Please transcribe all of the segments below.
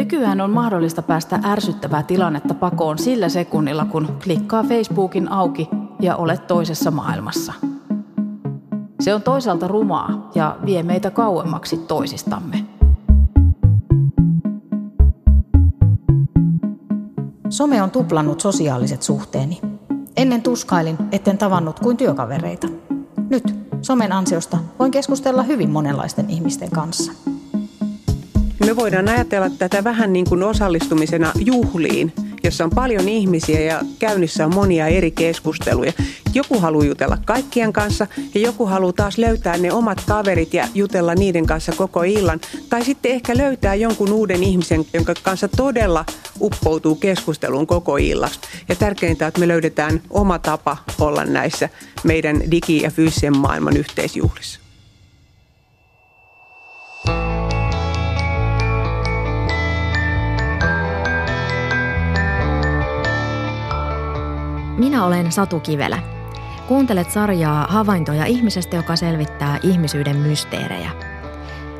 Nykyään on mahdollista päästä ärsyttävää tilannetta pakoon sillä sekunnilla, kun klikkaa Facebookin auki ja olet toisessa maailmassa. Se on toisaalta rumaa ja vie meitä kauemmaksi toisistamme. Some on tuplannut sosiaaliset suhteeni. Ennen tuskailin, etten tavannut kuin työkavereita. Nyt somen ansiosta voin keskustella hyvin monenlaisten ihmisten kanssa. Me voidaan ajatella tätä vähän niin kuin osallistumisena juhliin, jossa on paljon ihmisiä ja käynnissä on monia eri keskusteluja. Joku haluaa jutella kaikkien kanssa ja joku haluaa taas löytää ne omat kaverit ja jutella niiden kanssa koko illan. Tai sitten ehkä löytää jonkun uuden ihmisen, jonka kanssa todella uppoutuu keskusteluun koko illaksi. Ja tärkeintä, että me löydetään oma tapa olla näissä meidän digi- ja fyysisen maailman yhteisjuhlissa. Minä olen Satu Kivelä. Kuuntelet sarjaa Havaintoja ihmisestä, joka selvittää ihmisyyden mysteerejä.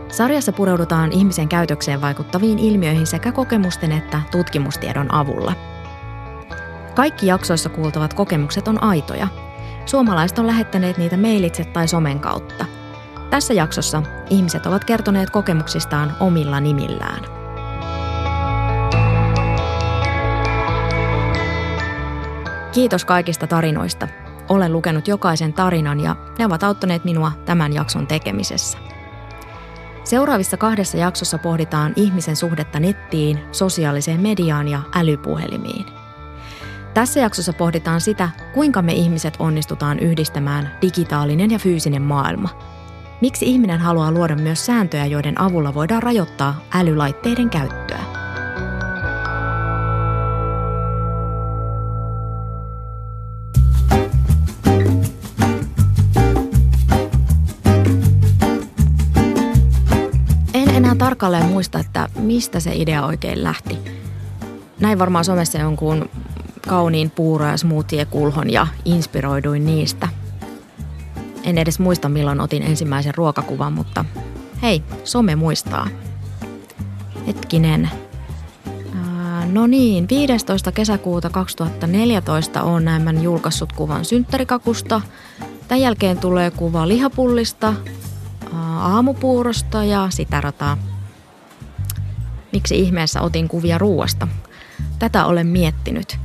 Sarjassa pureudutaan ihmisen käytökseen vaikuttaviin ilmiöihin sekä kokemusten että tutkimustiedon avulla. Kaikki jaksoissa kuultavat kokemukset on aitoja. Suomalaiset on lähettäneet niitä mailitse tai somen kautta. Tässä jaksossa ihmiset ovat kertoneet kokemuksistaan omilla nimillään. Kiitos kaikista tarinoista. Olen lukenut jokaisen tarinan ja ne ovat auttaneet minua tämän jakson tekemisessä. Seuraavissa kahdessa jaksossa pohditaan ihmisen suhdetta nettiin, sosiaaliseen mediaan ja älypuhelimiin. Tässä jaksossa pohditaan sitä, kuinka me ihmiset onnistutaan yhdistämään digitaalinen ja fyysinen maailma. Miksi ihminen haluaa luoda myös sääntöjä, joiden avulla voidaan rajoittaa älylaitteiden käyttöä. Tarkalleen muista, että mistä se idea oikein lähti. Näin varmaan somessa jonkun kauniin puuro- ja smoothie-kulhon ja inspiroiduin niistä. En edes muista milloin otin ensimmäisen ruokakuvan, mutta hei, some muistaa. Hetkinen. no niin, 15. kesäkuuta 2014 on näin julkaissut kuvan synttärikakusta. Tämän jälkeen tulee kuva lihapullista, aamupuurosta ja sitä rataa. Miksi ihmeessä otin kuvia ruuasta? Tätä olen miettinyt.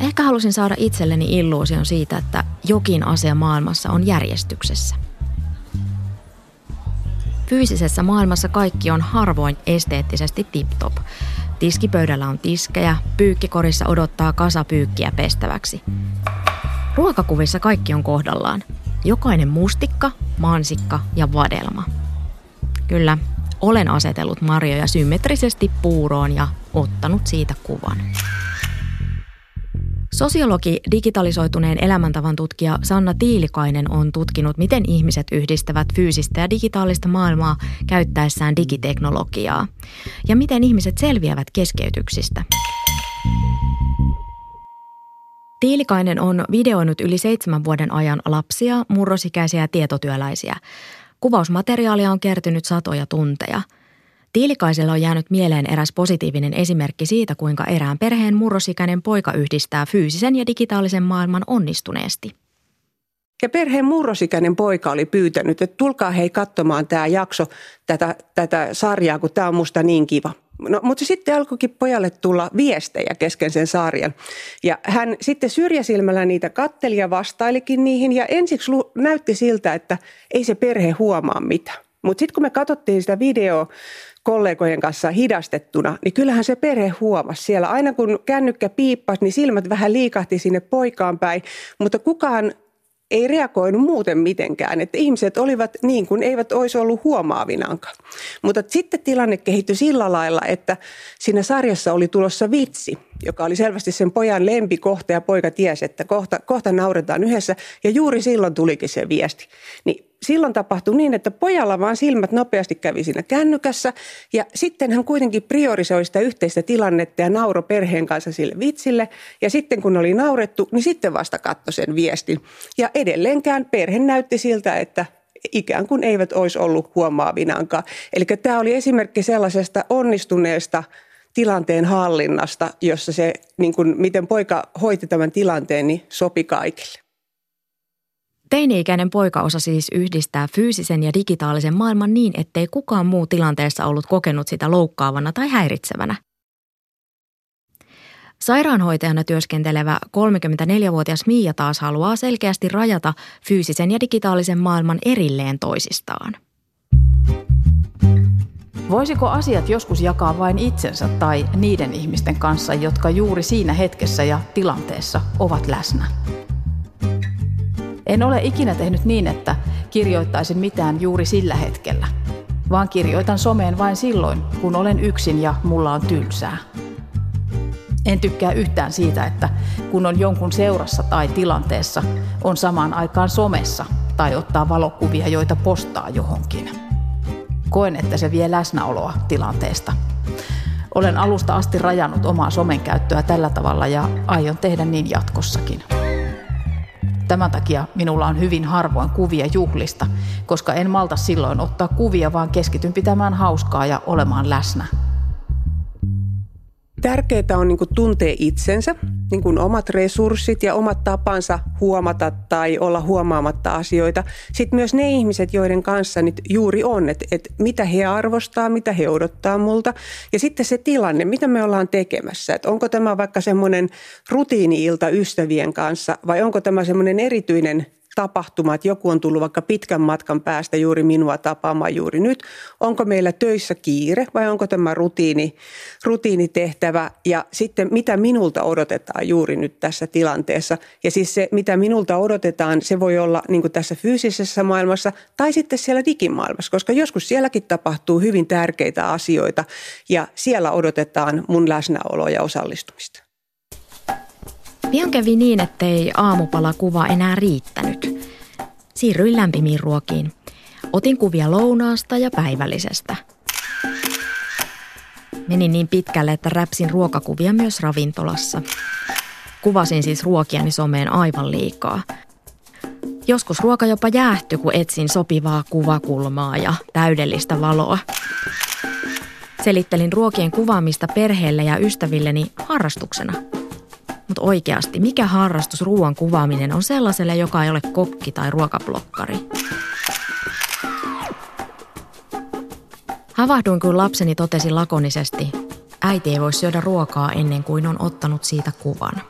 Ehkä halusin saada itselleni illuusion siitä, että jokin asia maailmassa on järjestyksessä. Fyysisessä maailmassa kaikki on harvoin esteettisesti tip-top. Tiskipöydällä on tiskejä, pyykkikorissa odottaa kasa pyykkiä pestäväksi. Ruokakuvissa kaikki on kohdallaan. Jokainen mustikka, mansikka ja vadelma. Kyllä, olen asetellut marjoja symmetrisesti puuroon ja ottanut siitä kuvan. Sosiologi, digitalisoituneen elämäntavan tutkija Sanna Tiilikainen on tutkinut, miten ihmiset yhdistävät fyysistä ja digitaalista maailmaa käyttäessään digiteknologiaa ja miten ihmiset selviävät keskeytyksistä. Tiilikainen on videoinut yli seitsemän vuoden ajan lapsia, murrosikäisiä ja tietotyöläisiä. Kuvausmateriaalia on kertynyt satoja tunteja. Tiilikaisella on jäänyt mieleen eräs positiivinen esimerkki siitä, kuinka erään perheen murrosikäinen poika yhdistää fyysisen ja digitaalisen maailman onnistuneesti. Ja perheen murrosikäinen poika oli pyytänyt, että tulkaa hei katsomaan tämä jakso, tätä, tätä sarjaa, kun tämä on musta niin kiva. No, mutta sitten alkoikin pojalle tulla viestejä kesken sen sarjan. Ja hän sitten syrjäsilmällä niitä katteli ja vastailikin niihin. Ja ensiksi näytti siltä, että ei se perhe huomaa mitä. Mutta sitten kun me katsottiin sitä videoa kollegojen kanssa hidastettuna, niin kyllähän se perhe huomasi siellä. Aina kun kännykkä piippasi, niin silmät vähän liikahti sinne poikaan päin, mutta kukaan ei reagoinut muuten mitenkään. Että ihmiset olivat niin kuin eivät olisi ollut huomaavinankaan. Mutta sitten tilanne kehittyi sillä lailla, että siinä sarjassa oli tulossa vitsi, joka oli selvästi sen pojan lempikohta ja poika tiesi, että kohta, kohta nauretaan yhdessä. Ja juuri silloin tulikin se viesti. Niin silloin tapahtui niin, että pojalla vaan silmät nopeasti kävi siinä kännykässä ja sitten hän kuitenkin priorisoi sitä yhteistä tilannetta ja nauro perheen kanssa sille vitsille. Ja sitten kun oli naurettu, niin sitten vasta katsoi sen viestin. Ja edelleenkään perhe näytti siltä, että ikään kuin eivät olisi ollut huomaavinankaan. Eli tämä oli esimerkki sellaisesta onnistuneesta tilanteen hallinnasta, jossa se, niin kuin, miten poika hoiti tämän tilanteen, niin sopi kaikille. Teini-ikäinen poika osa siis yhdistää fyysisen ja digitaalisen maailman niin, ettei kukaan muu tilanteessa ollut kokenut sitä loukkaavana tai häiritsevänä. Sairaanhoitajana työskentelevä 34-vuotias Miia taas haluaa selkeästi rajata fyysisen ja digitaalisen maailman erilleen toisistaan. Voisiko asiat joskus jakaa vain itsensä tai niiden ihmisten kanssa, jotka juuri siinä hetkessä ja tilanteessa ovat läsnä? En ole ikinä tehnyt niin, että kirjoittaisin mitään juuri sillä hetkellä, vaan kirjoitan someen vain silloin, kun olen yksin ja mulla on tylsää. En tykkää yhtään siitä, että kun on jonkun seurassa tai tilanteessa, on samaan aikaan somessa tai ottaa valokuvia, joita postaa johonkin. Koen, että se vie läsnäoloa tilanteesta. Olen alusta asti rajannut omaa somen käyttöä tällä tavalla ja aion tehdä niin jatkossakin. Tämän takia minulla on hyvin harvoin kuvia juhlista, koska en malta silloin ottaa kuvia, vaan keskityn pitämään hauskaa ja olemaan läsnä. Tärkeää on niin tuntea itsensä, niin kuin omat resurssit ja omat tapansa huomata tai olla huomaamatta asioita. Sitten myös ne ihmiset, joiden kanssa nyt juuri on, että, että mitä he arvostaa, mitä he odottaa multa. Ja sitten se tilanne, mitä me ollaan tekemässä. Että onko tämä vaikka semmoinen rutiini-ilta ystävien kanssa vai onko tämä semmoinen erityinen tapahtuma, että joku on tullut vaikka pitkän matkan päästä juuri minua tapaamaan juuri nyt. Onko meillä töissä kiire vai onko tämä rutiini, rutiinitehtävä ja sitten mitä minulta odotetaan juuri nyt tässä tilanteessa. Ja siis se, mitä minulta odotetaan, se voi olla niin tässä fyysisessä maailmassa tai sitten siellä digimaailmassa, koska joskus sielläkin tapahtuu hyvin tärkeitä asioita ja siellä odotetaan mun läsnäoloa ja osallistumista. Pian kävi niin, ettei aamupalakuva enää riittänyt. Siirryin lämpimiin ruokiin. Otin kuvia lounaasta ja päivällisestä. Menin niin pitkälle, että räpsin ruokakuvia myös ravintolassa. Kuvasin siis ruokiani someen aivan liikaa. Joskus ruoka jopa jäähtyi, kun etsin sopivaa kuvakulmaa ja täydellistä valoa. Selittelin ruokien kuvaamista perheelle ja ystävilleni harrastuksena – mutta oikeasti, mikä harrastus ruoan kuvaaminen on sellaiselle, joka ei ole kokki tai ruokablokkari? Havahduin, kun lapseni totesi lakonisesti, äiti ei voi syödä ruokaa ennen kuin on ottanut siitä kuvan.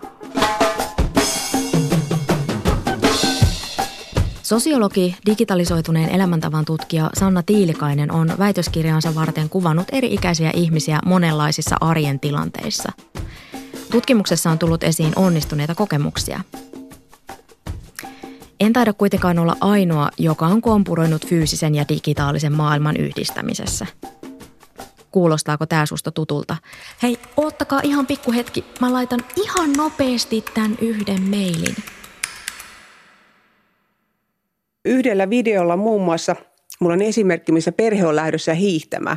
Sosiologi, digitalisoituneen elämäntavan tutkija Sanna Tiilikainen on väitöskirjaansa varten kuvannut eri-ikäisiä ihmisiä monenlaisissa arjen tilanteissa – Tutkimuksessa on tullut esiin onnistuneita kokemuksia. En taida kuitenkaan olla ainoa, joka on kompuroinut fyysisen ja digitaalisen maailman yhdistämisessä. Kuulostaako tämä susta tutulta? Hei, oottakaa ihan pikku hetki. Mä laitan ihan nopeasti tämän yhden mailin. Yhdellä videolla muun muassa mulla on esimerkki, missä perhe on lähdössä hiihtämään.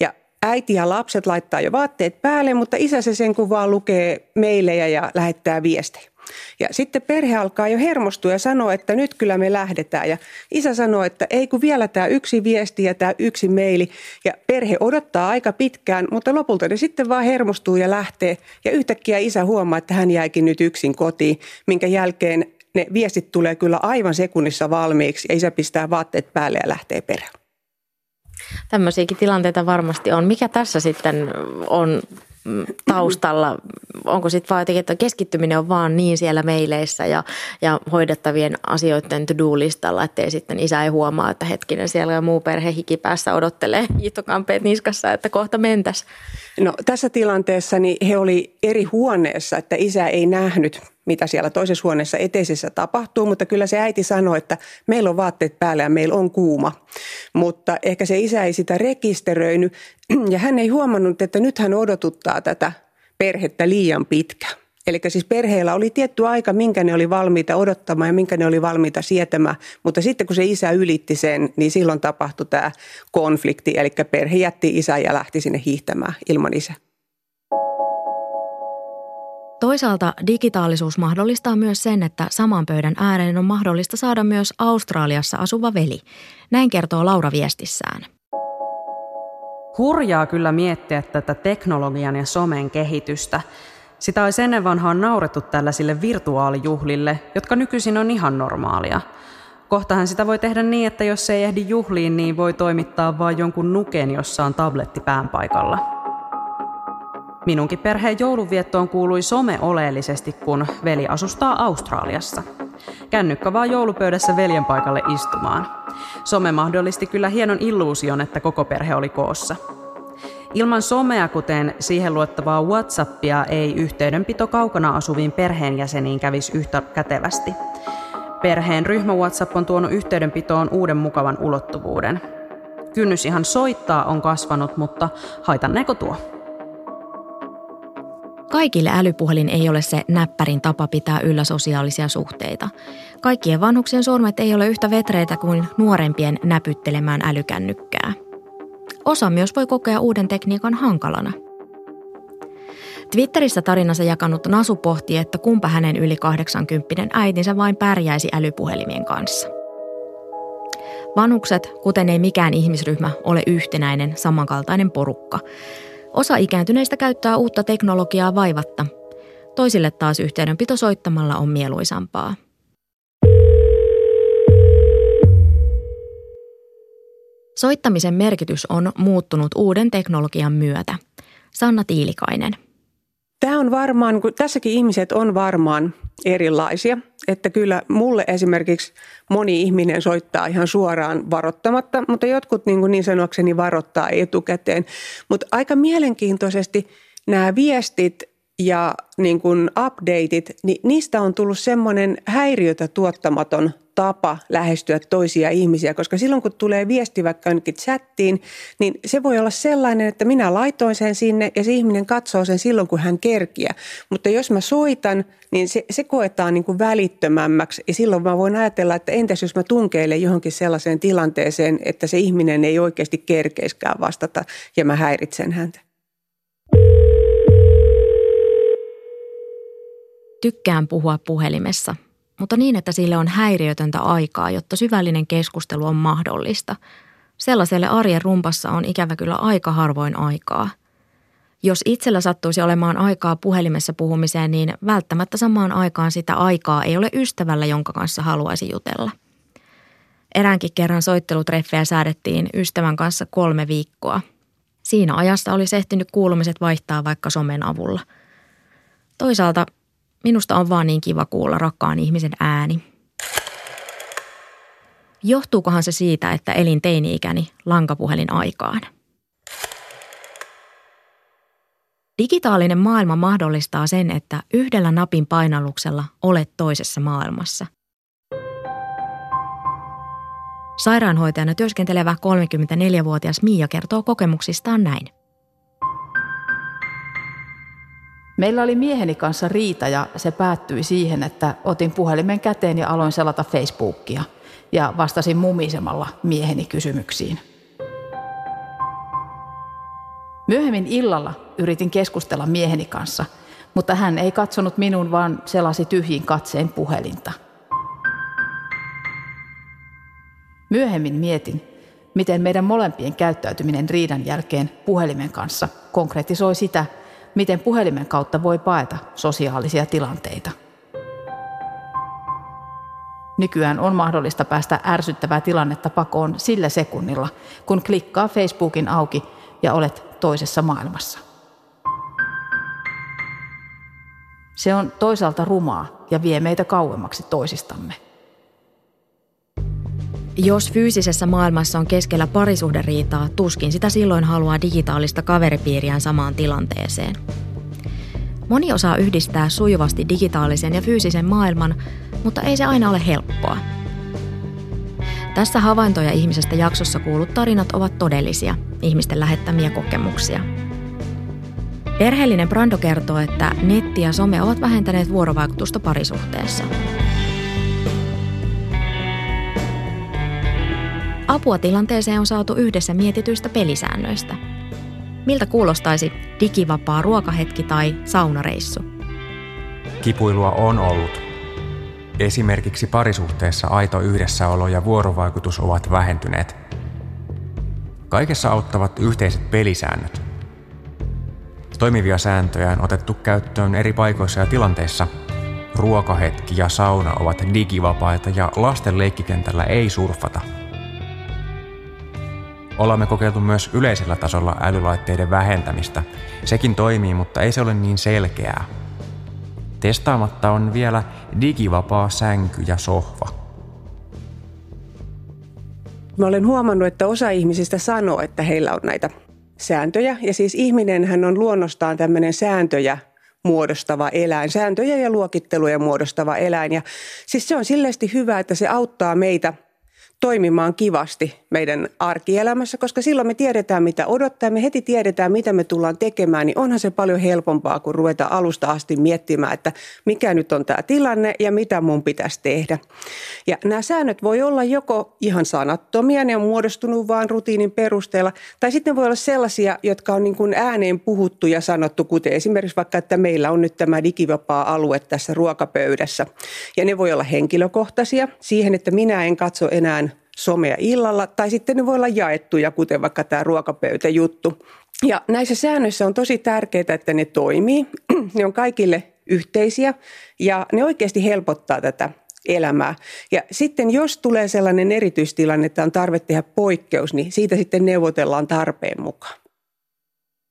Ja äiti ja lapset laittaa jo vaatteet päälle, mutta isä se sen kun vaan lukee meilejä ja lähettää viestejä. Ja sitten perhe alkaa jo hermostua ja sanoa, että nyt kyllä me lähdetään. Ja isä sanoo, että ei kun vielä tämä yksi viesti ja tämä yksi meili. Ja perhe odottaa aika pitkään, mutta lopulta ne sitten vaan hermostuu ja lähtee. Ja yhtäkkiä isä huomaa, että hän jäikin nyt yksin kotiin, minkä jälkeen ne viestit tulee kyllä aivan sekunnissa valmiiksi. Ja isä pistää vaatteet päälle ja lähtee perään. Tämmöisiäkin tilanteita varmasti on. Mikä tässä sitten on taustalla? Onko sitten vaan jotenkin, että keskittyminen on vaan niin siellä meileissä ja, ja hoidettavien asioiden to-do-listalla, ettei sitten isä ei huomaa, että hetkinen siellä on muu perhe hikipäässä odottelee hiihtokampeet niskassa, että kohta mentäs. No tässä tilanteessa niin he oli eri huoneessa, että isä ei nähnyt mitä siellä toisessa huoneessa eteisessä tapahtuu, mutta kyllä se äiti sanoi, että meillä on vaatteet päällä ja meillä on kuuma. Mutta ehkä se isä ei sitä rekisteröinyt ja hän ei huomannut, että nyt hän odotuttaa tätä perhettä liian pitkä. Eli siis perheellä oli tietty aika, minkä ne oli valmiita odottamaan ja minkä ne oli valmiita sietämään, mutta sitten kun se isä ylitti sen, niin silloin tapahtui tämä konflikti, eli perhe jätti isän ja lähti sinne hiihtämään ilman isää. Toisaalta digitaalisuus mahdollistaa myös sen, että saman pöydän ääreen on mahdollista saada myös Australiassa asuva veli. Näin kertoo Laura viestissään. Hurjaa kyllä miettiä tätä teknologian ja somen kehitystä. Sitä olisi ennen vanhaan naurettu tällaisille virtuaalijuhlille, jotka nykyisin on ihan normaalia. Kohtahan sitä voi tehdä niin, että jos ei ehdi juhliin, niin voi toimittaa vain jonkun nuken, jossa on tabletti pään paikalla. Minunkin perheen joulunviettoon kuului some oleellisesti, kun veli asustaa Australiassa. Kännykkä vaan joulupöydässä veljen paikalle istumaan. Some mahdollisti kyllä hienon illuusion, että koko perhe oli koossa. Ilman somea, kuten siihen luottavaa WhatsAppia, ei yhteydenpito kaukana asuviin perheenjäseniin kävisi yhtä kätevästi. Perheen ryhmä WhatsApp on tuonut yhteydenpitoon uuden mukavan ulottuvuuden. Kynnys ihan soittaa on kasvanut, mutta haitanneeko tuo? Kaikille älypuhelin ei ole se näppärin tapa pitää yllä sosiaalisia suhteita. Kaikkien vanhuksien sormet ei ole yhtä vetreitä kuin nuorempien näpyttelemään älykännykkää. Osa myös voi kokea uuden tekniikan hankalana. Twitterissä tarinansa jakanut Nasu pohti, että kumpa hänen yli 80 äitinsä vain pärjäisi älypuhelimien kanssa. Vanhukset, kuten ei mikään ihmisryhmä, ole yhtenäinen, samankaltainen porukka – Osa ikääntyneistä käyttää uutta teknologiaa vaivatta. Toisille taas yhteydenpito soittamalla on mieluisampaa. Soittamisen merkitys on muuttunut uuden teknologian myötä. Sanna Tiilikainen. Tämä on varmaan, kun tässäkin ihmiset on varmaan erilaisia. Että kyllä mulle esimerkiksi moni ihminen soittaa ihan suoraan varoittamatta, mutta jotkut niin, kuin niin sanokseni varoittaa etukäteen. Mutta aika mielenkiintoisesti nämä viestit ja niin kuin updateit, niin niistä on tullut semmoinen häiriötä tuottamaton tapa lähestyä toisia ihmisiä, koska silloin kun tulee viesti vaikka jonnekin chattiin, niin se voi olla sellainen, että minä laitoin sen sinne ja se ihminen katsoo sen silloin, kun hän kerkiä. Mutta jos mä soitan, niin se, se koetaan niin kuin välittömämmäksi ja silloin mä voin ajatella, että entäs jos mä tunkeilen johonkin sellaiseen tilanteeseen, että se ihminen ei oikeasti kerkeiskään vastata ja mä häiritsen häntä. Tykkään puhua puhelimessa, mutta niin, että sille on häiriötöntä aikaa, jotta syvällinen keskustelu on mahdollista. Sellaiselle arjen rumpassa on ikävä kyllä aika harvoin aikaa. Jos itsellä sattuisi olemaan aikaa puhelimessa puhumiseen, niin välttämättä samaan aikaan sitä aikaa ei ole ystävällä, jonka kanssa haluaisi jutella. Eräänkin kerran soittelutreffejä säädettiin ystävän kanssa kolme viikkoa. Siinä ajassa oli ehtinyt kuulumiset vaihtaa vaikka somen avulla. Toisaalta Minusta on vaan niin kiva kuulla rakkaan ihmisen ääni. Johtuukohan se siitä, että elin teini-ikäni lankapuhelin aikaan? Digitaalinen maailma mahdollistaa sen, että yhdellä napin painalluksella olet toisessa maailmassa. Sairaanhoitajana työskentelevä 34-vuotias Miia kertoo kokemuksistaan näin. Meillä oli mieheni kanssa riita ja se päättyi siihen, että otin puhelimen käteen ja aloin selata Facebookia ja vastasin mumisemalla mieheni kysymyksiin. Myöhemmin illalla yritin keskustella mieheni kanssa, mutta hän ei katsonut minun, vaan selasi tyhjin katseen puhelinta. Myöhemmin mietin, miten meidän molempien käyttäytyminen riidan jälkeen puhelimen kanssa konkretisoi sitä, miten puhelimen kautta voi paeta sosiaalisia tilanteita. Nykyään on mahdollista päästä ärsyttävää tilannetta pakoon sillä sekunnilla, kun klikkaa Facebookin auki ja olet toisessa maailmassa. Se on toisaalta rumaa ja vie meitä kauemmaksi toisistamme. Jos fyysisessä maailmassa on keskellä parisuhderiitaa, tuskin sitä silloin haluaa digitaalista kaveripiiriään samaan tilanteeseen. Moni osaa yhdistää sujuvasti digitaalisen ja fyysisen maailman, mutta ei se aina ole helppoa. Tässä havaintoja ihmisestä jaksossa kuulut tarinat ovat todellisia, ihmisten lähettämiä kokemuksia. Perheellinen Brando kertoo, että netti ja some ovat vähentäneet vuorovaikutusta parisuhteessa. Apua tilanteeseen on saatu yhdessä mietityistä pelisäännöistä. Miltä kuulostaisi digivapaa ruokahetki tai saunareissu? Kipuilua on ollut. Esimerkiksi parisuhteessa aito yhdessäolo ja vuorovaikutus ovat vähentyneet. Kaikessa auttavat yhteiset pelisäännöt. Toimivia sääntöjä on otettu käyttöön eri paikoissa ja tilanteissa. Ruokahetki ja sauna ovat digivapaita ja lasten leikkikentällä ei surfata. Olemme kokeiltu myös yleisellä tasolla älylaitteiden vähentämistä. Sekin toimii, mutta ei se ole niin selkeää. Testaamatta on vielä digivapaa sänky ja sohva. Mä olen huomannut, että osa ihmisistä sanoo, että heillä on näitä sääntöjä. Ja siis ihminenhän on luonnostaan tämmöinen sääntöjä muodostava eläin, sääntöjä ja luokitteluja muodostava eläin. Ja siis se on silleesti hyvä, että se auttaa meitä toimimaan kivasti meidän arkielämässä, koska silloin me tiedetään, mitä odottaa, me heti tiedetään, mitä me tullaan tekemään, niin onhan se paljon helpompaa, kuin ruveta alusta asti miettimään, että mikä nyt on tämä tilanne ja mitä mun pitäisi tehdä. Ja nämä säännöt voi olla joko ihan sanattomia, ne on muodostunut vain rutiinin perusteella, tai sitten voi olla sellaisia, jotka on niin kuin ääneen puhuttu ja sanottu, kuten esimerkiksi vaikka, että meillä on nyt tämä digivapaa alue tässä ruokapöydässä. Ja ne voi olla henkilökohtaisia siihen, että minä en katso enää somea illalla, tai sitten ne voi olla jaettuja, kuten vaikka tämä ruokapöytäjuttu. Ja näissä säännöissä on tosi tärkeää, että ne toimii. ne on kaikille yhteisiä ja ne oikeasti helpottaa tätä elämää. Ja sitten jos tulee sellainen erityistilanne, että on tarve tehdä poikkeus, niin siitä sitten neuvotellaan tarpeen mukaan.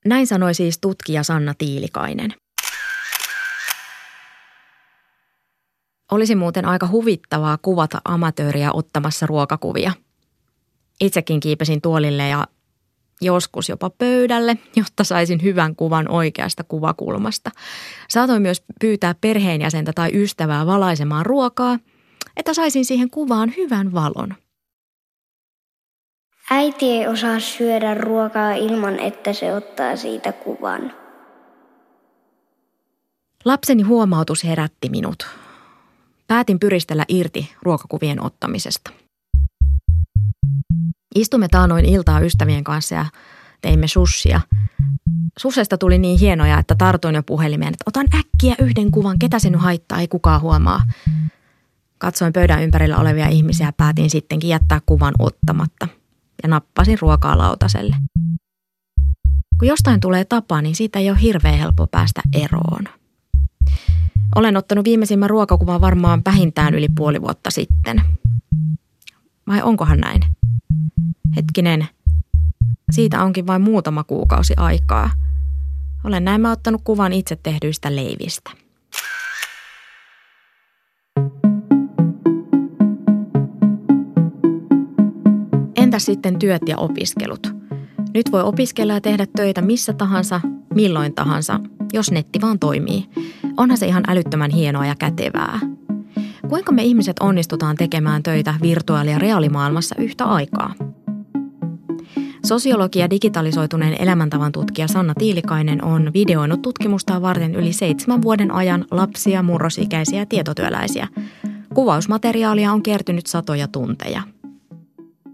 Näin sanoi siis tutkija Sanna Tiilikainen. Olisi muuten aika huvittavaa kuvata amatööriä ottamassa ruokakuvia. Itsekin kiipesin tuolille ja joskus jopa pöydälle, jotta saisin hyvän kuvan oikeasta kuvakulmasta. Saatoin myös pyytää perheenjäsentä tai ystävää valaisemaan ruokaa, että saisin siihen kuvaan hyvän valon. Äiti ei osaa syödä ruokaa ilman, että se ottaa siitä kuvan. Lapseni huomautus herätti minut. Päätin pyristellä irti ruokakuvien ottamisesta. Istumme taanoin iltaa ystävien kanssa ja teimme sussia. Sussesta tuli niin hienoja, että tartuin jo puhelimeen, että otan äkkiä yhden kuvan, ketä se haittaa, ei kukaan huomaa. Katsoin pöydän ympärillä olevia ihmisiä ja päätin sittenkin jättää kuvan ottamatta ja nappasin ruokaa lautaselle. Kun jostain tulee tapa, niin siitä ei ole hirveän helppo päästä eroon. Olen ottanut viimeisimmän ruokakuvan varmaan vähintään yli puoli vuotta sitten. Vai onkohan näin? Hetkinen, siitä onkin vain muutama kuukausi aikaa. Olen näin mä ottanut kuvan itse tehdyistä leivistä. Entä sitten työt ja opiskelut? Nyt voi opiskella ja tehdä töitä missä tahansa, milloin tahansa, jos netti vaan toimii. Onhan se ihan älyttömän hienoa ja kätevää. Kuinka me ihmiset onnistutaan tekemään töitä virtuaali- ja reaalimaailmassa yhtä aikaa? Sosiologi ja digitalisoituneen elämäntavan tutkija Sanna Tiilikainen on videoinut tutkimustaan varten yli seitsemän vuoden ajan lapsia, murrosikäisiä ja tietotyöläisiä. Kuvausmateriaalia on kertynyt satoja tunteja.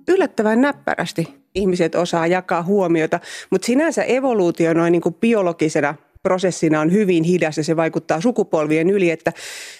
Yllättävän näppärästi ihmiset osaa jakaa huomiota, mutta sinänsä evoluutio noin niin kuin biologisena prosessina on hyvin hidas ja se vaikuttaa sukupolvien yli, että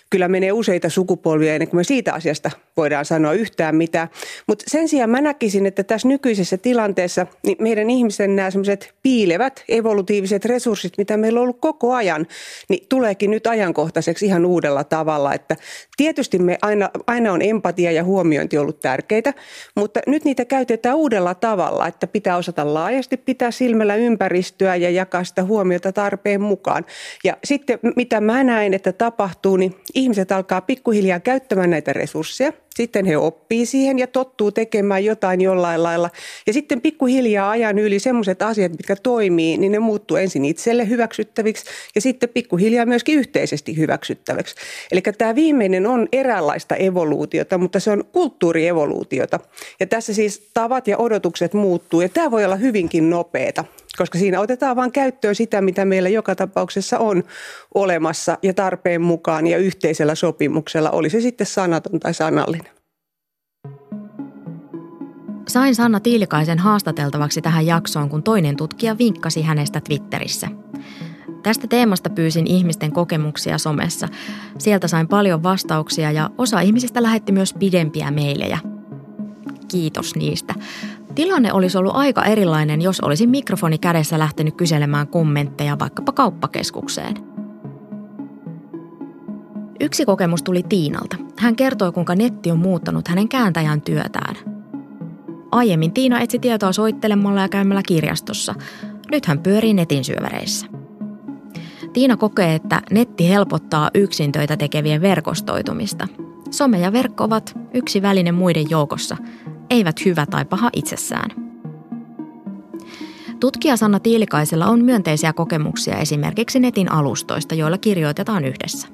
kyllä menee useita sukupolvia ennen kuin me siitä asiasta voidaan sanoa yhtään mitään. Mutta sen sijaan mä näkisin, että tässä nykyisessä tilanteessa niin meidän ihmisen nämä semmoiset piilevät evolutiiviset resurssit, mitä meillä on ollut koko ajan, niin tuleekin nyt ajankohtaiseksi ihan uudella tavalla. Että tietysti me aina, aina on empatia ja huomiointi ollut tärkeitä, mutta nyt niitä käytetään uudella tavalla, että pitää osata laajasti pitää silmällä ympäristöä ja jakaa sitä huomiota tarpeen mukaan. Ja sitten mitä mä näen, että tapahtuu, niin ihmiset alkaa pikkuhiljaa käyttämään näitä resursseja. Sitten he oppii siihen ja tottuu tekemään jotain jollain lailla. Ja sitten pikkuhiljaa ajan yli sellaiset asiat, mitkä toimii, niin ne muuttuu ensin itselle hyväksyttäviksi ja sitten pikkuhiljaa myöskin yhteisesti hyväksyttäväksi. Eli tämä viimeinen on eräänlaista evoluutiota, mutta se on kulttuurievoluutiota. Ja tässä siis tavat ja odotukset muuttuu ja tämä voi olla hyvinkin nopeata koska siinä otetaan vain käyttöön sitä, mitä meillä joka tapauksessa on olemassa ja tarpeen mukaan ja yhteisellä sopimuksella, oli se sitten sanaton tai sanallinen. Sain Sanna Tiilikaisen haastateltavaksi tähän jaksoon, kun toinen tutkija vinkkasi hänestä Twitterissä. Tästä teemasta pyysin ihmisten kokemuksia somessa. Sieltä sain paljon vastauksia ja osa ihmisistä lähetti myös pidempiä meilejä. Kiitos niistä. Tilanne olisi ollut aika erilainen, jos olisin mikrofoni kädessä lähtenyt kyselemään kommentteja vaikkapa kauppakeskukseen. Yksi kokemus tuli Tiinalta. Hän kertoi, kuinka netti on muuttanut hänen kääntäjän työtään. Aiemmin Tiina etsi tietoa soittelemalla ja käymällä kirjastossa. Nyt hän pyörii netin syövereissä. Tiina kokee, että netti helpottaa yksin töitä tekevien verkostoitumista. Some ja verkko ovat yksi väline muiden joukossa, eivät hyvä tai paha itsessään. Tutkija Sanna Tiilikaisella on myönteisiä kokemuksia esimerkiksi netin alustoista, joilla kirjoitetaan yhdessä.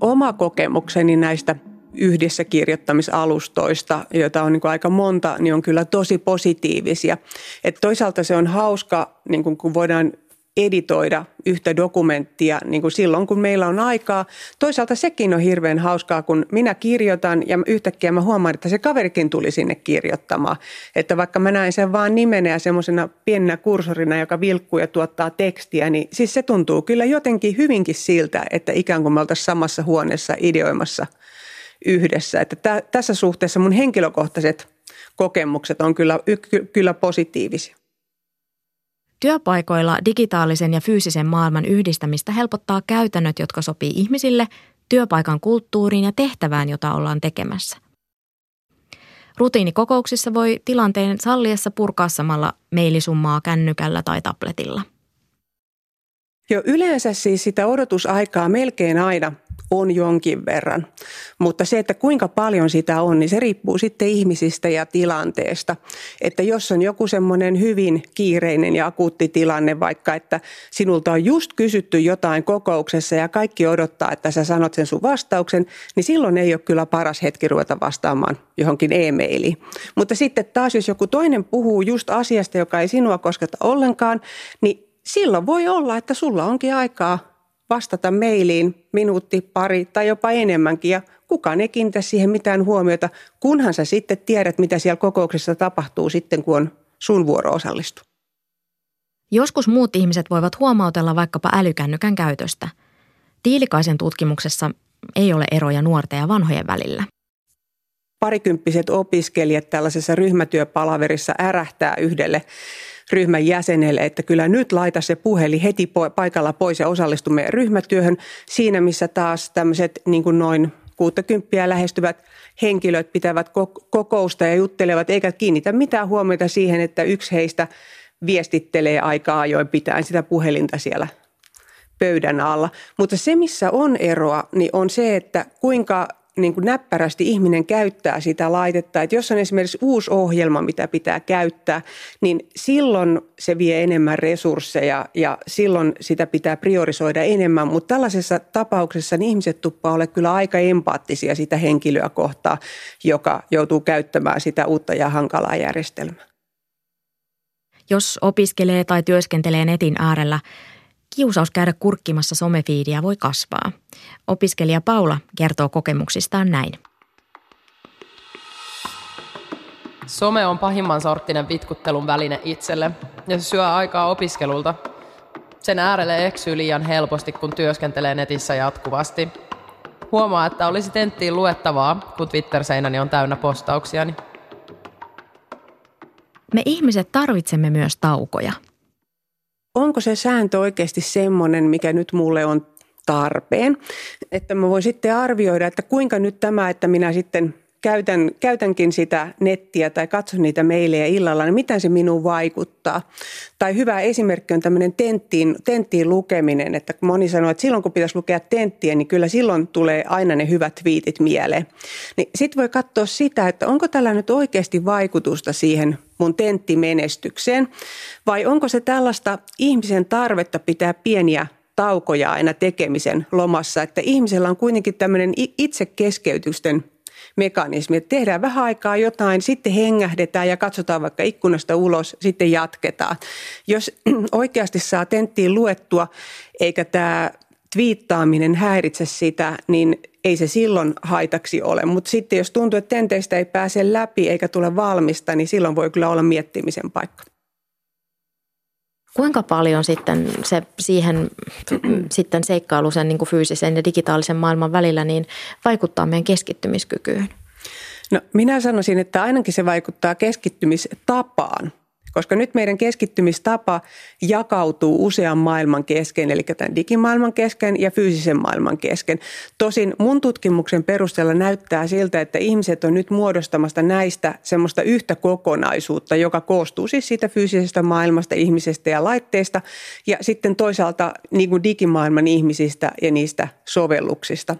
Oma kokemukseni näistä yhdessä kirjoittamisalustoista, joita on niin kuin aika monta, niin on kyllä tosi positiivisia. Et toisaalta se on hauska, niin kuin kun voidaan editoida yhtä dokumenttia niin kuin silloin, kun meillä on aikaa. Toisaalta sekin on hirveän hauskaa, kun minä kirjoitan ja yhtäkkiä mä huomaan, että se kaverikin tuli sinne kirjoittamaan. Että vaikka mä näin sen vaan nimenä ja semmoisena pienenä kursorina, joka vilkkuu ja tuottaa tekstiä, niin siis se tuntuu kyllä jotenkin hyvinkin siltä, että ikään kuin me oltaisiin samassa huoneessa ideoimassa yhdessä. Että tä, tässä suhteessa mun henkilökohtaiset kokemukset on kyllä, kyllä positiivisia. Työpaikoilla digitaalisen ja fyysisen maailman yhdistämistä helpottaa käytännöt, jotka sopii ihmisille, työpaikan kulttuuriin ja tehtävään, jota ollaan tekemässä. Rutiinikokouksissa voi tilanteen salliessa purkaa samalla mailisummaa kännykällä tai tabletilla. Jo yleensä siis sitä odotusaikaa melkein aina on jonkin verran. Mutta se, että kuinka paljon sitä on, niin se riippuu sitten ihmisistä ja tilanteesta. Että jos on joku semmoinen hyvin kiireinen ja akuutti tilanne, vaikka että sinulta on just kysytty jotain kokouksessa ja kaikki odottaa, että sä sanot sen sun vastauksen, niin silloin ei ole kyllä paras hetki ruveta vastaamaan johonkin e-mailiin. Mutta sitten taas, jos joku toinen puhuu just asiasta, joka ei sinua kosketa ollenkaan, niin silloin voi olla, että sulla onkin aikaa vastata mailiin minuutti, pari tai jopa enemmänkin ja kukaan ei kiinnitä siihen mitään huomiota, kunhan sä sitten tiedät, mitä siellä kokouksessa tapahtuu sitten, kun on sun vuoro osallistua. Joskus muut ihmiset voivat huomautella vaikkapa älykännykän käytöstä. Tiilikaisen tutkimuksessa ei ole eroja nuorten ja vanhojen välillä. Parikymppiset opiskelijat tällaisessa ryhmätyöpalaverissa ärähtää yhdelle ryhmän jäsenelle, että kyllä nyt laita se puhelin heti paikalla pois ja osallistu meidän ryhmätyöhön. Siinä, missä taas tämmöiset niin kuin noin 60 lähestyvät henkilöt pitävät kokousta ja juttelevat, eikä kiinnitä mitään huomiota siihen, että yksi heistä viestittelee aikaa ajoin pitäen sitä puhelinta siellä pöydän alla. Mutta se, missä on eroa, niin on se, että kuinka niin kuin näppärästi ihminen käyttää sitä laitetta. Että jos on esimerkiksi uusi ohjelma, mitä pitää käyttää, niin silloin se vie enemmän resursseja ja silloin sitä pitää priorisoida enemmän. Mutta tällaisessa tapauksessa niin ihmiset tuppaa ole kyllä aika empaattisia sitä henkilöä kohtaa, joka joutuu käyttämään sitä uutta ja hankalaa järjestelmää. Jos opiskelee tai työskentelee netin äärellä, Kiusaus käydä kurkkimassa somefiidiä voi kasvaa. Opiskelija Paula kertoo kokemuksistaan näin. Some on pahimman sorttinen vitkuttelun väline itselle ja se syö aikaa opiskelulta. Sen äärelle eksyy liian helposti, kun työskentelee netissä jatkuvasti. Huomaa, että olisi tenttiin luettavaa, kun Twitter-seinäni on täynnä postauksiani. Me ihmiset tarvitsemme myös taukoja – onko se sääntö oikeasti semmoinen, mikä nyt mulle on tarpeen. Että mä voin sitten arvioida, että kuinka nyt tämä, että minä sitten käytän, käytänkin sitä nettiä tai katson niitä meilejä illalla, niin miten se minuun vaikuttaa. Tai hyvä esimerkki on tämmöinen tenttiin, tenttiin lukeminen, että moni sanoo, että silloin kun pitäisi lukea tenttiä, niin kyllä silloin tulee aina ne hyvät twiitit mieleen. Niin sitten voi katsoa sitä, että onko tällä nyt oikeasti vaikutusta siihen mun tenttimenestykseen, vai onko se tällaista ihmisen tarvetta pitää pieniä taukoja aina tekemisen lomassa, että ihmisellä on kuitenkin tämmöinen itsekeskeytysten mekanismi, että tehdään vähän aikaa jotain, sitten hengähdetään ja katsotaan vaikka ikkunasta ulos, sitten jatketaan. Jos oikeasti saa tenttiin luettua, eikä tämä twiittaaminen häiritse sitä, niin ei se silloin haitaksi ole. Mutta sitten jos tuntuu, että tenteistä ei pääse läpi eikä tule valmista, niin silloin voi kyllä olla miettimisen paikka. Kuinka paljon sitten se siihen sitten seikkailu sen niin kuin fyysisen ja digitaalisen maailman välillä niin vaikuttaa meidän keskittymiskykyyn? No minä sanoisin, että ainakin se vaikuttaa keskittymistapaan koska nyt meidän keskittymistapa jakautuu usean maailman kesken, eli tämän digimaailman kesken ja fyysisen maailman kesken. Tosin mun tutkimuksen perusteella näyttää siltä, että ihmiset on nyt muodostamasta näistä semmoista yhtä kokonaisuutta, joka koostuu siis siitä fyysisestä maailmasta, ihmisestä ja laitteista, ja sitten toisaalta niin kuin digimaailman ihmisistä ja niistä sovelluksista.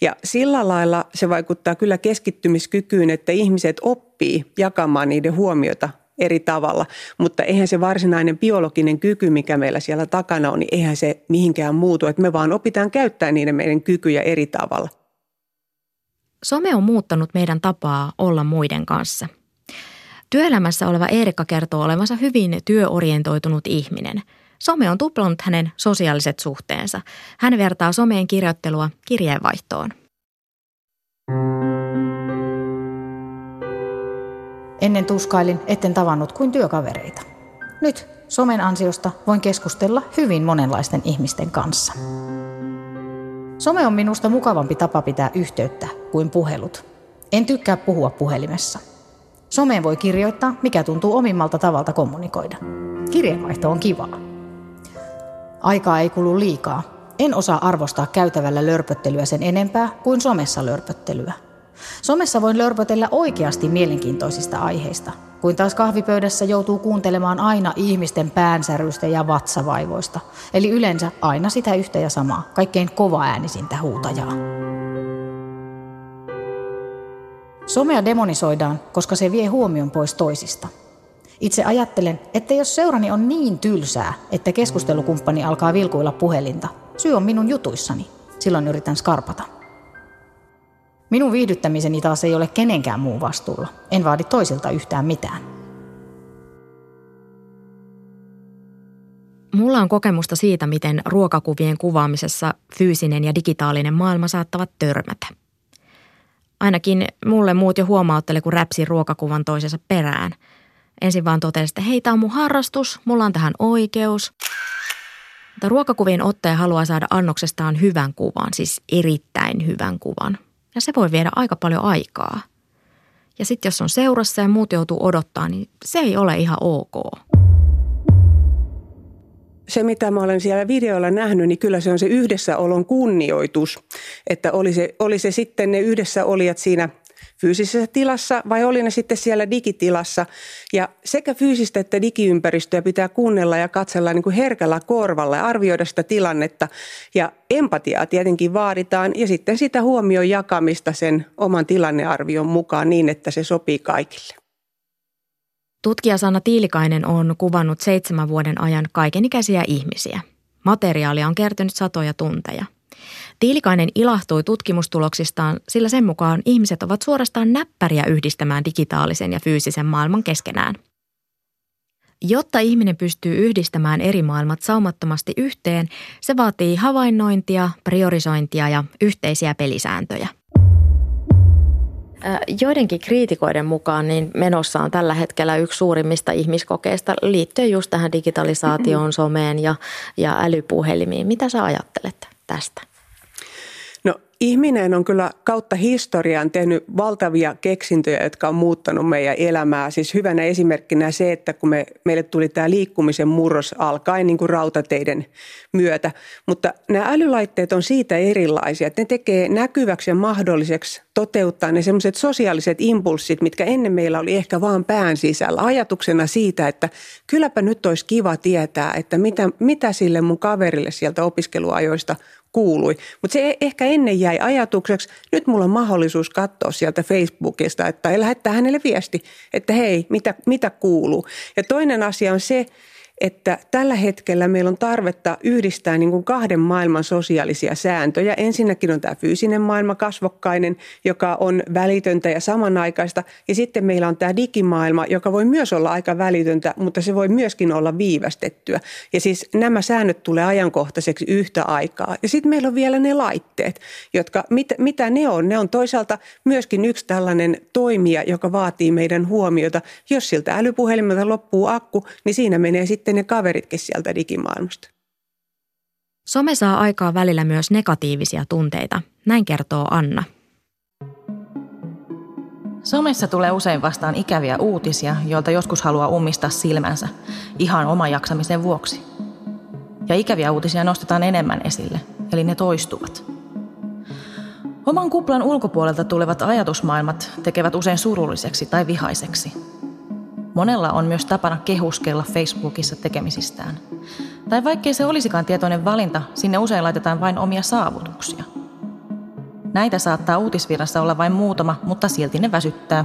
Ja sillä lailla se vaikuttaa kyllä keskittymiskykyyn, että ihmiset oppii jakamaan niiden huomiota eri tavalla, mutta eihän se varsinainen biologinen kyky, mikä meillä siellä takana on, niin eihän se mihinkään muutu, että me vaan opitaan käyttää niiden meidän kykyjä eri tavalla. Some on muuttanut meidän tapaa olla muiden kanssa. Työelämässä oleva Eerikka kertoo olevansa hyvin työorientoitunut ihminen. Some on tuplannut hänen sosiaaliset suhteensa. Hän vertaa someen kirjoittelua kirjeenvaihtoon. Ennen tuskailin, etten tavannut kuin työkavereita. Nyt somen ansiosta voin keskustella hyvin monenlaisten ihmisten kanssa. Some on minusta mukavampi tapa pitää yhteyttä kuin puhelut. En tykkää puhua puhelimessa. Someen voi kirjoittaa, mikä tuntuu omimmalta tavalta kommunikoida. Kirjeenvaihto on kivaa. Aikaa ei kulu liikaa. En osaa arvostaa käytävällä lörpöttelyä sen enempää kuin somessa lörpöttelyä – Somessa voin lörpötellä oikeasti mielenkiintoisista aiheista, kuin taas kahvipöydässä joutuu kuuntelemaan aina ihmisten päänsärystä ja vatsavaivoista. Eli yleensä aina sitä yhtä ja samaa, kaikkein kova äänisintä huutajaa. Somea demonisoidaan, koska se vie huomion pois toisista. Itse ajattelen, että jos seurani on niin tylsää, että keskustelukumppani alkaa vilkuilla puhelinta, syy on minun jutuissani. Silloin yritän skarpata. Minun viihdyttämiseni taas ei ole kenenkään muun vastuulla. En vaadi toisilta yhtään mitään. Mulla on kokemusta siitä, miten ruokakuvien kuvaamisessa fyysinen ja digitaalinen maailma saattavat törmätä. Ainakin mulle muut jo huomauttele, kun räpsi ruokakuvan toisensa perään. Ensin vaan totesi, että hei, tämä on mun harrastus, mulla on tähän oikeus. Mutta ruokakuvien ottaja haluaa saada annoksestaan hyvän kuvan, siis erittäin hyvän kuvan. Ja se voi viedä aika paljon aikaa. Ja sitten jos on seurassa ja muut joutuu odottaa, niin se ei ole ihan ok. Se, mitä mä olen siellä videolla nähnyt, niin kyllä se on se yhdessäolon kunnioitus. Että oli se, oli se sitten ne yhdessäolijat siinä fyysisessä tilassa vai oli ne sitten siellä digitilassa. Ja sekä fyysistä että digiympäristöä pitää kuunnella ja katsella niin kuin herkällä korvalla ja arvioida sitä tilannetta. Ja empatiaa tietenkin vaaditaan ja sitten sitä huomion jakamista sen oman tilannearvion mukaan niin, että se sopii kaikille. Tutkija Sanna Tiilikainen on kuvannut seitsemän vuoden ajan kaikenikäisiä ihmisiä. Materiaalia on kertynyt satoja tunteja – Tiilikainen ilahtui tutkimustuloksistaan, sillä sen mukaan ihmiset ovat suorastaan näppäriä yhdistämään digitaalisen ja fyysisen maailman keskenään. Jotta ihminen pystyy yhdistämään eri maailmat saumattomasti yhteen, se vaatii havainnointia, priorisointia ja yhteisiä pelisääntöjä. Joidenkin kriitikoiden mukaan niin menossa on tällä hetkellä yksi suurimmista ihmiskokeista liittyen just tähän digitalisaatioon, someen ja, ja älypuhelimiin. Mitä sä ajattelet tästä? Ihminen on kyllä kautta historian tehnyt valtavia keksintöjä, jotka on muuttanut meidän elämää. Siis hyvänä esimerkkinä se, että kun me, meille tuli tämä liikkumisen murros alkaen niin kuin rautateiden myötä. Mutta nämä älylaitteet on siitä erilaisia, että ne tekee näkyväksi ja mahdolliseksi toteuttaa ne semmoiset sosiaaliset impulssit, mitkä ennen meillä oli ehkä vaan pään sisällä. Ajatuksena siitä, että kylläpä nyt olisi kiva tietää, että mitä, mitä sille mun kaverille sieltä opiskeluajoista kuului. Mutta se ehkä ennen jäi ajatukseksi, nyt mulla on mahdollisuus katsoa sieltä Facebookista, että lähettää hänelle viesti, että hei, mitä, mitä kuuluu. Ja toinen asia on se, että tällä hetkellä meillä on tarvetta yhdistää niin kuin kahden maailman sosiaalisia sääntöjä. Ensinnäkin on tämä fyysinen maailma, kasvokkainen, joka on välitöntä ja samanaikaista. Ja sitten meillä on tämä digimaailma, joka voi myös olla aika välitöntä, mutta se voi myöskin olla viivästettyä. Ja siis nämä säännöt tulee ajankohtaiseksi yhtä aikaa. Ja sitten meillä on vielä ne laitteet, jotka, mit, mitä ne on? Ne on toisaalta myöskin yksi tällainen toimija, joka vaatii meidän huomiota. Jos siltä älypuhelimelta loppuu akku, niin siinä menee sitten sitten ne kaveritkin sieltä digimaailmasta. Some saa aikaa välillä myös negatiivisia tunteita, näin kertoo Anna. Somessa tulee usein vastaan ikäviä uutisia, joilta joskus haluaa ummistaa silmänsä ihan oman jaksamisen vuoksi. Ja ikäviä uutisia nostetaan enemmän esille, eli ne toistuvat. Oman kuplan ulkopuolelta tulevat ajatusmaailmat tekevät usein surulliseksi tai vihaiseksi. Monella on myös tapana kehuskella Facebookissa tekemisistään. Tai vaikkei se olisikaan tietoinen valinta, sinne usein laitetaan vain omia saavutuksia – Näitä saattaa uutisvirrassa olla vain muutama, mutta silti ne väsyttää.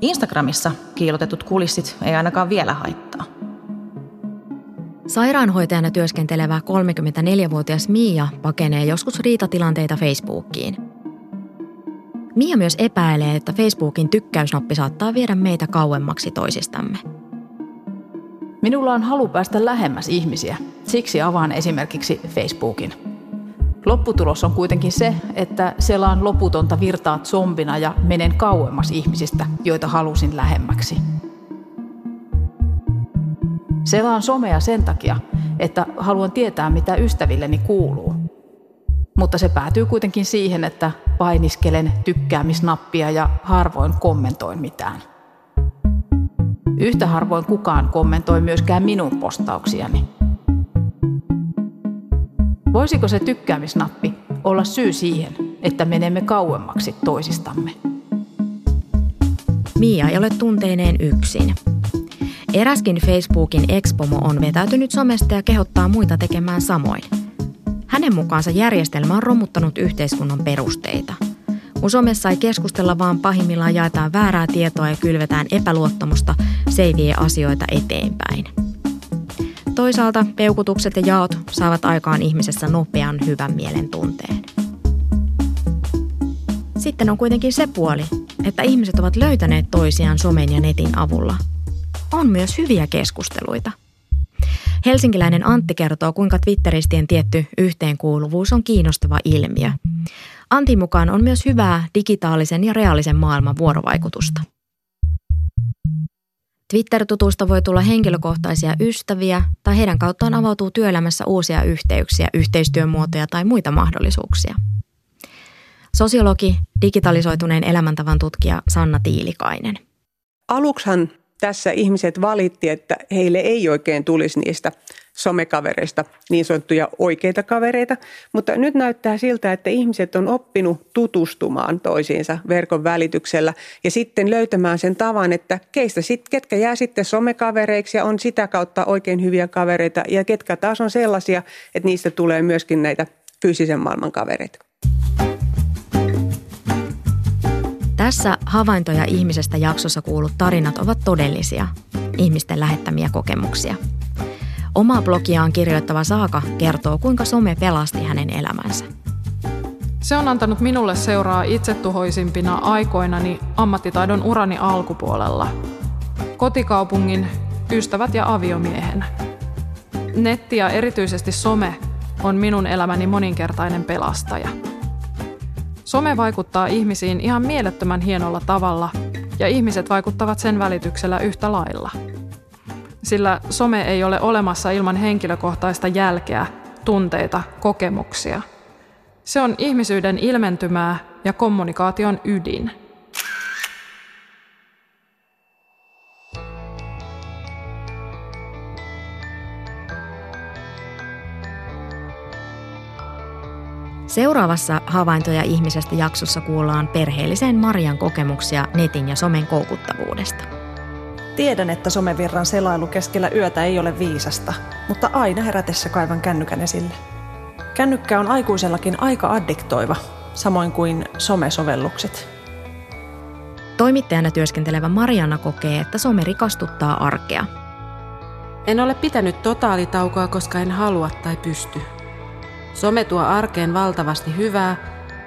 Instagramissa kiilotetut kulissit ei ainakaan vielä haittaa. Sairaanhoitajana työskentelevä 34-vuotias Mia pakenee joskus riitatilanteita Facebookiin. Mia myös epäilee, että Facebookin tykkäysnappi saattaa viedä meitä kauemmaksi toisistamme. Minulla on halu päästä lähemmäs ihmisiä. Siksi avaan esimerkiksi Facebookin. Lopputulos on kuitenkin se, että selaan loputonta virtaa zombina ja menen kauemmas ihmisistä, joita halusin lähemmäksi. Selaan somea sen takia, että haluan tietää, mitä ystävilleni kuuluu. Mutta se päätyy kuitenkin siihen, että painiskelen tykkäämisnappia ja harvoin kommentoin mitään. Yhtä harvoin kukaan kommentoi myöskään minun postauksiani. Voisiko se tykkäämisnappi olla syy siihen, että menemme kauemmaksi toisistamme? Mia ei ole tunteineen yksin. Eräskin Facebookin expomo on vetäytynyt somesta ja kehottaa muita tekemään samoin. Hänen mukaansa järjestelmä on romuttanut yhteiskunnan perusteita. Kun somessa ei keskustella, vaan pahimmillaan jaetaan väärää tietoa ja kylvetään epäluottamusta, se ei vie asioita eteenpäin. Toisaalta peukutukset ja jaot saavat aikaan ihmisessä nopean hyvän mielen tunteen. Sitten on kuitenkin se puoli, että ihmiset ovat löytäneet toisiaan somen ja netin avulla. On myös hyviä keskusteluita. Helsinkiläinen Antti kertoo, kuinka Twitteristien tietty yhteenkuuluvuus on kiinnostava ilmiö. Antin mukaan on myös hyvää digitaalisen ja reaalisen maailman vuorovaikutusta. Twitter-tutusta voi tulla henkilökohtaisia ystäviä tai heidän kauttaan avautuu työelämässä uusia yhteyksiä, yhteistyömuotoja tai muita mahdollisuuksia. Sosiologi, digitalisoituneen elämäntavan tutkija Sanna Tiilikainen. Aluksihan tässä ihmiset valitti, että heille ei oikein tulisi niistä somekavereista niin sanottuja oikeita kavereita, mutta nyt näyttää siltä, että ihmiset on oppinut tutustumaan toisiinsa verkon välityksellä ja sitten löytämään sen tavan, että keistä sit, ketkä jää sitten somekavereiksi ja on sitä kautta oikein hyviä kavereita ja ketkä taas on sellaisia, että niistä tulee myöskin näitä fyysisen maailman kavereita. Tässä havaintoja ihmisestä jaksossa kuulut tarinat ovat todellisia, ihmisten lähettämiä kokemuksia. Omaa blogiaan kirjoittava Saaka kertoo, kuinka some pelasti hänen elämänsä. Se on antanut minulle seuraa itsetuhoisimpina aikoinani ammattitaidon urani alkupuolella. Kotikaupungin, ystävät ja aviomiehen. Netti ja erityisesti some on minun elämäni moninkertainen pelastaja. Some vaikuttaa ihmisiin ihan mielettömän hienolla tavalla ja ihmiset vaikuttavat sen välityksellä yhtä lailla. Sillä some ei ole olemassa ilman henkilökohtaista jälkeä, tunteita, kokemuksia. Se on ihmisyyden ilmentymää ja kommunikaation ydin – Seuraavassa havaintoja ihmisestä jaksossa kuullaan perheelliseen Marian kokemuksia netin ja somen koukuttavuudesta. Tiedän, että somevirran selailu keskellä yötä ei ole viisasta, mutta aina herätessä kaivan kännykän esille. Kännykkä on aikuisellakin aika addiktoiva, samoin kuin somesovellukset. Toimittajana työskentelevä Marianna kokee, että some rikastuttaa arkea. En ole pitänyt totaalitaukoa, koska en halua tai pysty. Some tuo arkeen valtavasti hyvää,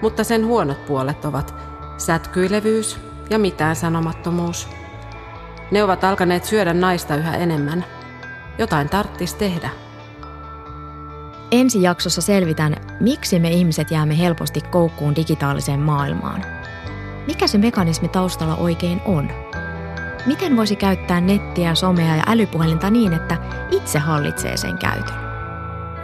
mutta sen huonot puolet ovat sätkyilevyys ja mitään sanomattomuus. Ne ovat alkaneet syödä naista yhä enemmän. Jotain tarttis tehdä. Ensi jaksossa selvitän, miksi me ihmiset jäämme helposti koukkuun digitaaliseen maailmaan. Mikä se mekanismi taustalla oikein on? Miten voisi käyttää nettiä, somea ja älypuhelinta niin, että itse hallitsee sen käytön?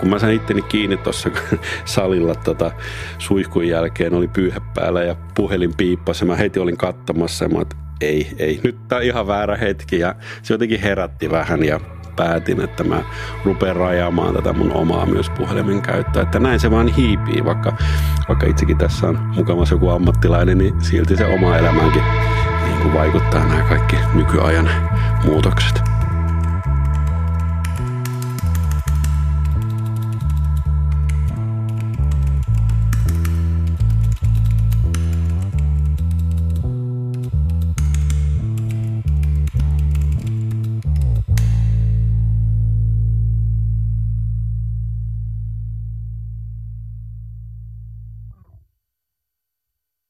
Kun mä sain itteni kiinni tuossa salilla tota, suihkun jälkeen, oli pyyhe päällä ja puhelin piippasi. Mä heti olin kattamassa ja mä että ei, ei, nyt tää on ihan väärä hetki ja se jotenkin herätti vähän ja päätin, että mä rupean rajaamaan tätä mun omaa myös puhelimen käyttöä. Että näin se vaan hiipii, vaikka, vaikka itsekin tässä on mukavassa joku ammattilainen, niin silti se oma elämänkin niin kuin vaikuttaa nämä kaikki nykyajan muutokset.